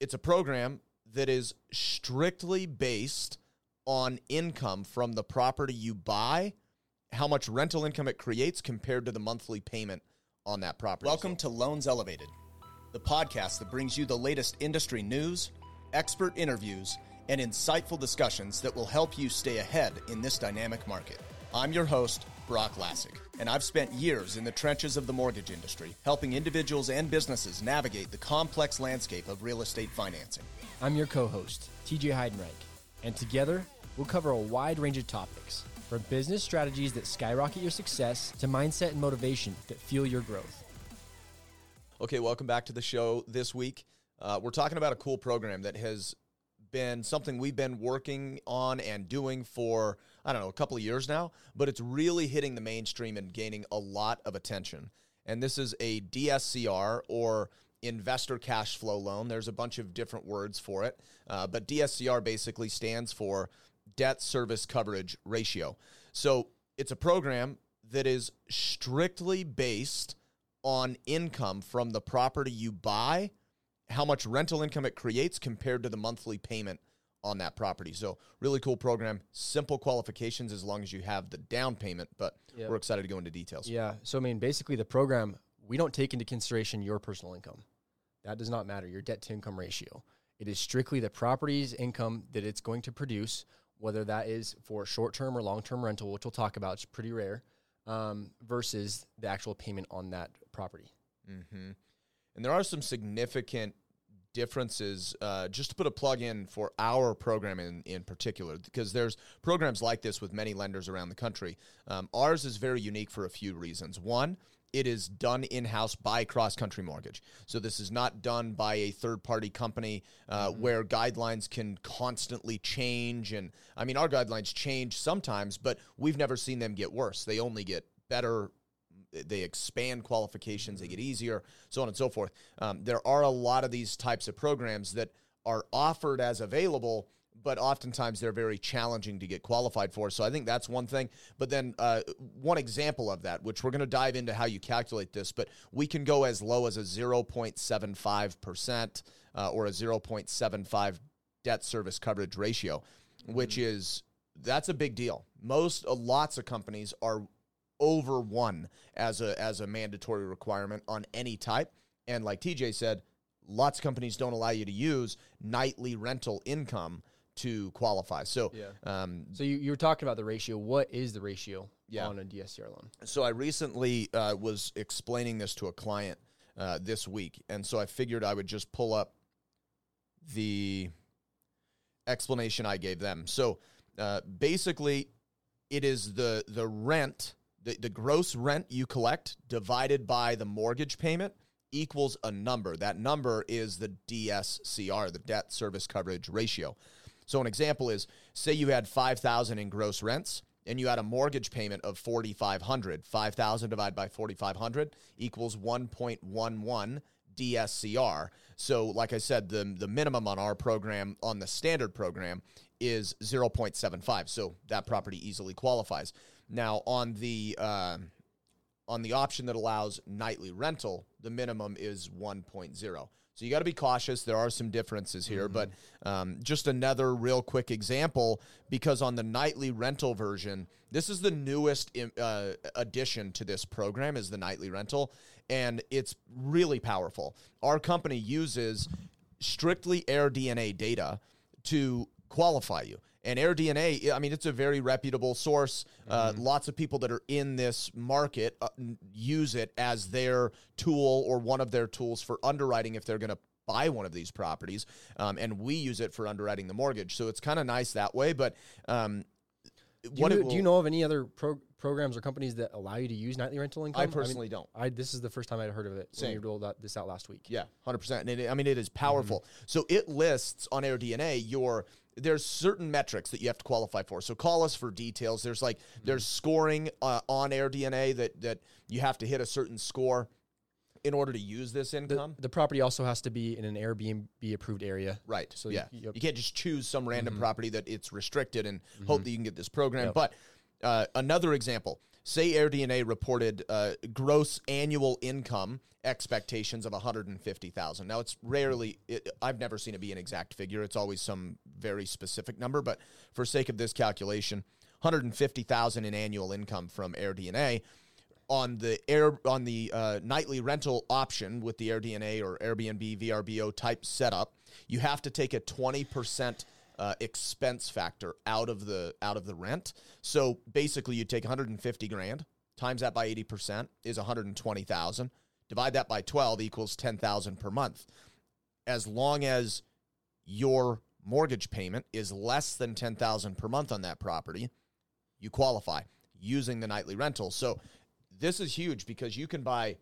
it's a program that is strictly based on income from the property you buy, how much rental income it creates compared to the monthly payment on that property. Welcome to Loans Elevated, the podcast that brings you the latest industry news, expert interviews, and insightful discussions that will help you stay ahead in this dynamic market. I'm your host, Broch Lassig, and I've spent years in the trenches of the mortgage industry, helping individuals and businesses navigate the complex landscape of real estate financing. I'm your co host, TJ Heidenreich, and together we'll cover a wide range of topics from business strategies that skyrocket your success to mindset and motivation that fuel your growth. Okay, welcome back to the show this week. Uh, we're talking about a cool program that has been something we've been working on and doing for, I don't know, a couple of years now, but it's really hitting the mainstream and gaining a lot of attention. And this is a DSCR or investor cash flow loan. There's a bunch of different words for it, uh, but DSCR basically stands for debt service coverage ratio. So it's a program that is strictly based on income from the property you buy how much rental income it creates compared to the monthly payment on that property. So, really cool program. Simple qualifications as long as you have the down payment, but yep. we're excited to go into details. Yeah. So, I mean, basically, the program, we don't take into consideration your personal income. That does not matter, your debt to income ratio. It is strictly the property's income that it's going to produce, whether that is for short term or long term rental, which we'll talk about. It's pretty rare, um, versus the actual payment on that property. Mm-hmm. And there are some significant differences. Uh, just to put a plug in for our program in, in particular, because there's programs like this with many lenders around the country. Um, ours is very unique for a few reasons. One, it is done in house by Cross Country Mortgage. So this is not done by a third party company uh, mm-hmm. where guidelines can constantly change. And I mean, our guidelines change sometimes, but we've never seen them get worse. They only get better they expand qualifications, they get easier, so on and so forth. Um, there are a lot of these types of programs that are offered as available, but oftentimes they're very challenging to get qualified for. So I think that's one thing. But then uh, one example of that, which we're going to dive into how you calculate this, but we can go as low as a 0.75% uh, or a 0.75 debt service coverage ratio, which mm-hmm. is that's a big deal. Most uh, lots of companies are over one as a as a mandatory requirement on any type. And like TJ said, lots of companies don't allow you to use nightly rental income to qualify. So, yeah. Um, so you, you were talking about the ratio. What is the ratio yeah. on a DSCR loan? So I recently uh, was explaining this to a client uh, this week, and so I figured I would just pull up the explanation I gave them. So uh, basically, it is the the rent the, the gross rent you collect divided by the mortgage payment equals a number. That number is the DSCR, the debt service coverage ratio. So an example is say you had 5000 in gross rents and you had a mortgage payment of 4500. 5000 divided by 4500 equals 1.11 DSCR. So, like I said, the, the minimum on our program, on the standard program, is 0.75. So that property easily qualifies. Now, on the uh, on the option that allows nightly rental, the minimum is 1.0. So you got to be cautious. There are some differences here, mm-hmm. but um, just another real quick example because on the nightly rental version, this is the newest uh, addition to this program is the nightly rental, and it's really powerful. Our company uses strictly AirDNA data to qualify you. And AirDNA, I mean, it's a very reputable source. Uh, mm-hmm. lots of people that are in this market uh, use it as their tool or one of their tools for underwriting if they're going to buy one of these properties. Um, and we use it for underwriting the mortgage. So it's kind of nice that way. But um, do you, will, do you, know of any other pro- programs or companies that allow you to use nightly rental income? I personally I mean, don't. I this is the first time I'd heard of it. Same. When you rolled that, this out last week. Yeah, hundred percent. And it, I mean, it is powerful. Mm-hmm. So it lists on AirDNA your there's certain metrics that you have to qualify for. So call us for details. There's like mm-hmm. there's scoring uh, on AirDNA that that you have to hit a certain score in order to use this income. The, the, property also has to be in an Airbnb approved area. Right. So yeah, you, you can't just choose some random mm-hmm. property that it's restricted and mm-hmm. hope that you can get this program. Yep. But uh, another example. Say AirDNA reported uh, gross annual income expectations of 150,000. Now it's rarely it, I've never seen it be an exact figure. It's always some very specific number, but for sake of this calculation, 150,000 in annual income from AirDNA on the air on the uh, nightly rental option with the AirDNA or Airbnb VRBO type setup, you have to take a 20% uh, expense factor out of the out of the rent. So basically, you take 150 grand times that by 80% is 120,000. Divide that by 12 equals 10,000 per month. As long as your mortgage payment is less than 10,000 per month on that property, you qualify using the nightly rental. So this is huge because you can buy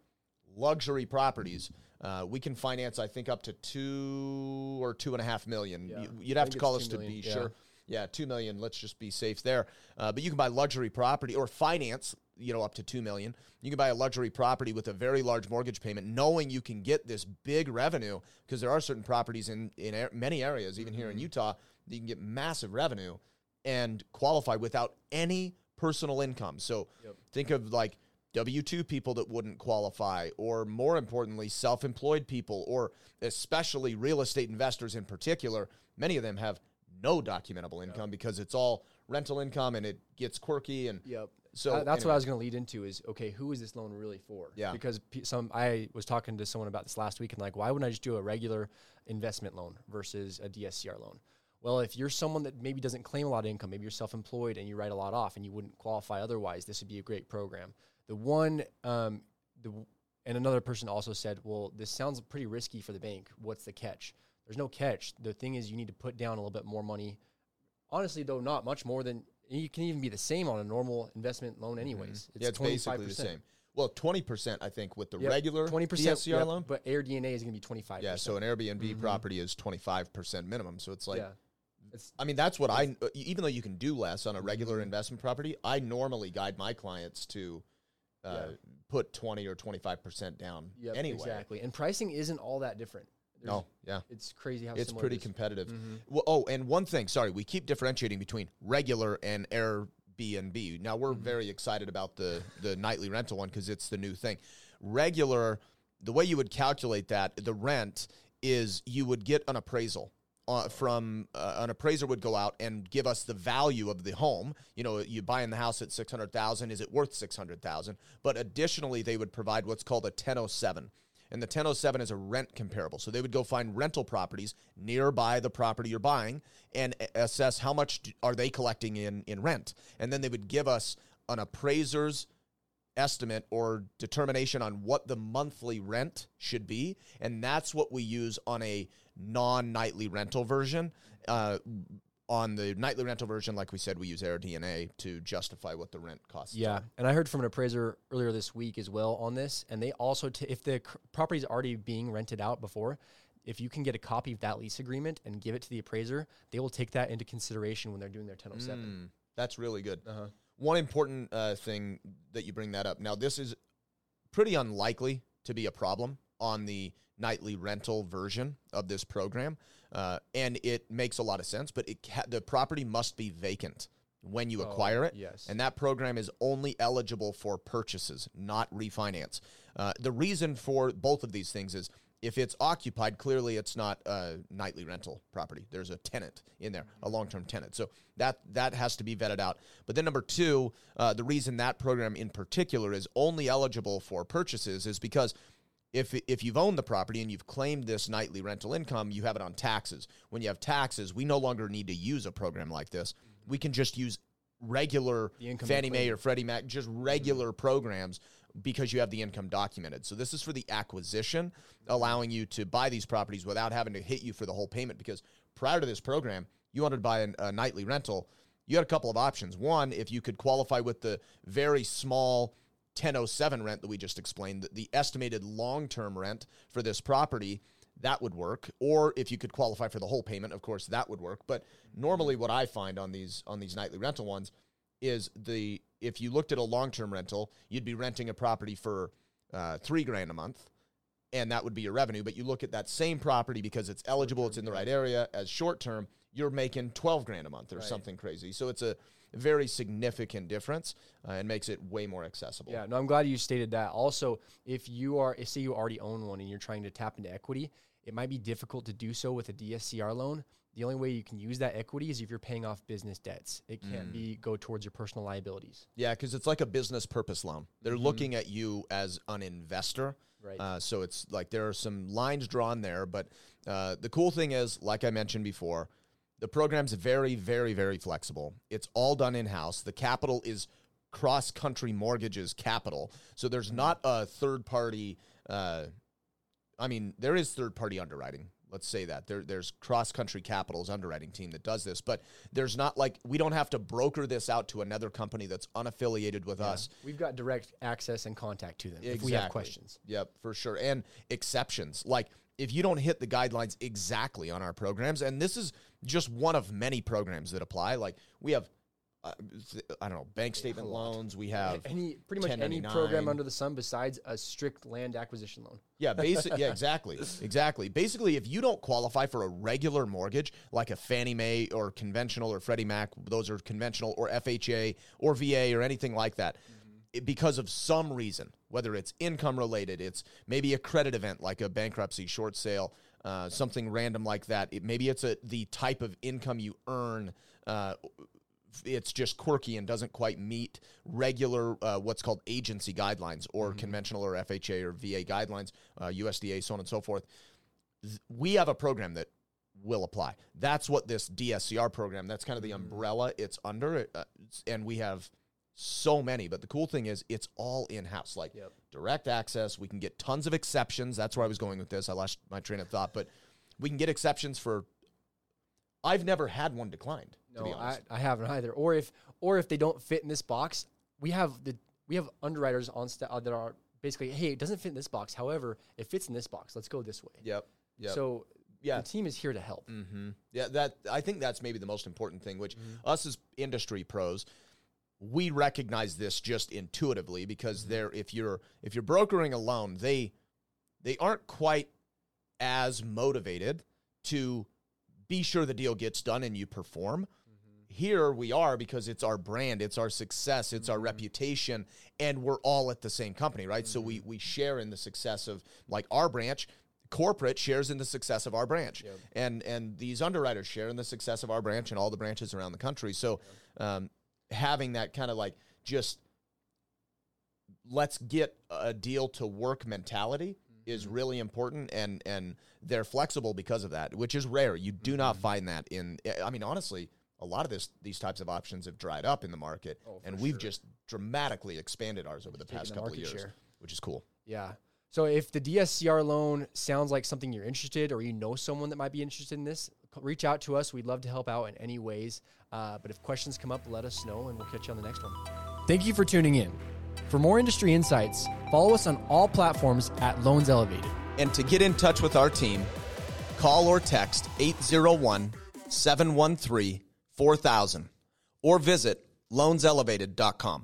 luxury properties. Uh, we can finance, I think, up to two or two and a half million. Yeah. You, would have to call us to be million, yeah. sure. Yeah, two million. Let's just be safe there. Uh, but you can buy luxury property or finance, you know, up to two million. You can buy a luxury property with a very large mortgage payment, knowing you can get this big revenue because there are certain properties in in a- many areas, even here in Mm-hmm. Utah, that you can get massive revenue and qualify without any personal income. So Yep. think of like W 2 people that wouldn't qualify, or more importantly, self employed people, or especially real estate investors in particular. Many of them have no documentable income because it's all rental income and it gets quirky. And Yep. so So that's what. I was going to lead into is okay, who is this loan really for? Yeah. Because pe- some I was talking to someone about this last week and like, why wouldn't I just do a regular investment loan versus a DSCR loan? Well, if you're someone that maybe doesn't claim a lot of income, maybe you're self-employed and you write a lot off and you wouldn't qualify otherwise, this would be a great program. The one, um, the and another person also said, well, this sounds pretty risky for the bank. What's the catch? There's no catch. The thing is, you need to put down a little bit more money. Honestly, though, not much more than you can even be the same on a normal investment loan, mm-hmm. anyways. it's yeah, it's basically the same. Well, 20%, I think, with the Yep, regular 20% DSCR yep, loan. but AirDNA is going to be 25. Yeah, so an Airbnb mm-hmm. property is 25% minimum. So it's like, yeah, it's I mean, that's what I, even though you can do less on a regular mm-hmm. investment property, I normally guide my clients to uh, Yeah. put 20 or 25% down yep, anyway. exactly. And pricing isn't all that different. There's- No, yeah. it's crazy how It's pretty it is. competitive. Mhm. Well, oh, and one thing, sorry, we keep differentiating between regular and Airbnb. Now we're very excited about the the nightly rental one because it's the new thing. Regular, the way you would calculate that, the rent is you would get an appraisal. Uh, from uh, an appraiser would go out and give us the value of the home. You know, you buy in the house at six hundred thousand. Is it worth six hundred thousand? But additionally, they would provide what's called a ten oh seven. And the 1007 is a rent comparable. So they would go find rental properties nearby the property you're buying and assess how much are they collecting in, in rent. And then they would give us an appraiser's estimate or determination on what the monthly rent should be. And that's what we use on a non nightly rental version. Uh, on the nightly rental version, like we said, we use AirDNA to justify what the rent costs. Yeah, and I heard from an appraiser earlier this week as well on this, and they also t- if the c- property is already being rented out before, if you can get a copy of that lease agreement and give it to the appraiser, they will take that into consideration when they're doing their 1007. Mm, that's really good. Uh-huh. One important uh, thing that you bring that up. Now, this is pretty unlikely to be a problem on the nightly rental version of this program, uh, and it makes a lot of sense. But it the property must be vacant when you Oh, acquire it, yes. and that program is only eligible for purchases, not refinance. Uh, the reason for both of these things is if it's occupied, clearly it's not a nightly rental property. There's a tenant in there, a long-term tenant. So that that has to be vetted out. But then number two, uh, the reason that program in particular is only eligible for purchases is because if if you've owned the property and you've claimed this nightly rental income, you have it on taxes. When you have taxes, we no longer need to use a program like this. We can just use regular Fannie Mae or Freddie Mac, just regular programs because you have the income documented. So this is for the acquisition, allowing you to buy these properties without having to hit you for the whole payment. Because prior to this program, you wanted to buy an, a nightly rental. You had a couple of options. One, if you could qualify with the very small 1007 rent that we just explained, the, the estimated long term rent for this property, that would work. Or if you could qualify for the whole payment, of course, that would work. But normally, what I find on these on these nightly rental ones is the if you looked at a long term rental, you'd be renting a property for uh, three grand a month, and that would be your revenue. But you look at that same property because it's eligible, it's in the right area as short term, you're making twelve grand a month or Right. something crazy. So it's a very significant difference uh, and makes it way more accessible. Yeah, no, I'm glad you stated that. Also, if you are, say you already own one and you're trying to tap into equity, it might be difficult to do so with a DSCR loan. The only way you can use that equity is if you're paying off business debts. It can't be go towards your personal liabilities. Yeah, because it's like a business purpose loan. They're looking at you as an investor. Right. Uh, so it's like there are some lines drawn there. But uh, the cool thing is, like I mentioned before, the program's very, very, very flexible. It's all done in house. The capital is cross country mortgages capital. So there's not a third party. Uh, I mean, there is third party underwriting. Let's say that there, there's cross country capital's underwriting team that does this, but there's not like we don't have to broker this out to another company that's unaffiliated with us. We've got direct access and contact to them if we have questions. Yep, for sure. And exceptions. Like if you don't hit the guidelines exactly on our programs, and this is just one of many programs that apply. Like we have, I don't know, bank statement loans. We have Any pretty much any program under the sun besides a strict land acquisition loan. Yeah, basic. yeah, exactly, exactly. Basically, if you don't qualify for a regular mortgage like a Fannie Mae or conventional or Freddie Mac, those are conventional or FHA or VA or anything like that, it- because of some reason, whether it's income related, it's maybe a credit event like a bankruptcy, short sale, uh, something random like that. It, maybe it's a the type of income you earn. Uh, it's just quirky and doesn't quite meet regular uh, what's called agency guidelines or conventional or FHA or VA guidelines, uh, USDA, so on and so forth. Th- We have a program that will apply. That's what this DSCR program. That's kind of the umbrella it's under, uh, and we have so many. But the cool thing is, it's all in house, like Yep. direct access. We can get tons of exceptions. That's where I was going with this. I lost my train of thought, but we can get exceptions for. I've never had one declined. No. I, I haven't either. Or if or if they don't fit in this box, we have the we have underwriters on sta- uh, that are basically, hey, it doesn't fit in this box. However, it fits in this box. Let's go this way. Yep. Yep. So Yeah. the team is here to help. Mm-hmm. Yeah, that I think that's maybe the most important thing. Which Mm-hmm. us as industry pros, we recognize this just intuitively because Mm-hmm. they're if you're if you're brokering a loan, they they aren't quite as motivated to be sure the deal gets done and you perform. Mm-hmm. Here we are because it's our brand, it's our success, it's Mm-hmm. our reputation, and we're all at the same company, right? So Mm-hmm. we we share in the success of like our branch. Corporate shares in the success of our branch, and and these underwriters share in the success of our branch and all the branches around the country. So, um, having that kind of like just let's get a deal to work mentality is really important and and they're flexible because of that which is rare you do not find that in i mean honestly a lot of this these types of options have dried up in the market and we've just dramatically expanded ours over the past the couple of years share. which is cool Yeah. So if the DSCR loan sounds like something you're interested or you know someone that might be interested in this, reach out to us. We'd love to help out in any ways. Uh, but if questions come up, let us know and we'll catch you on the next one. Thank you for tuning in. For more industry insights, follow us on all platforms at Loans Elevated. And to get in touch with our team, call or text 801 713 4000 or visit loanselevated.com.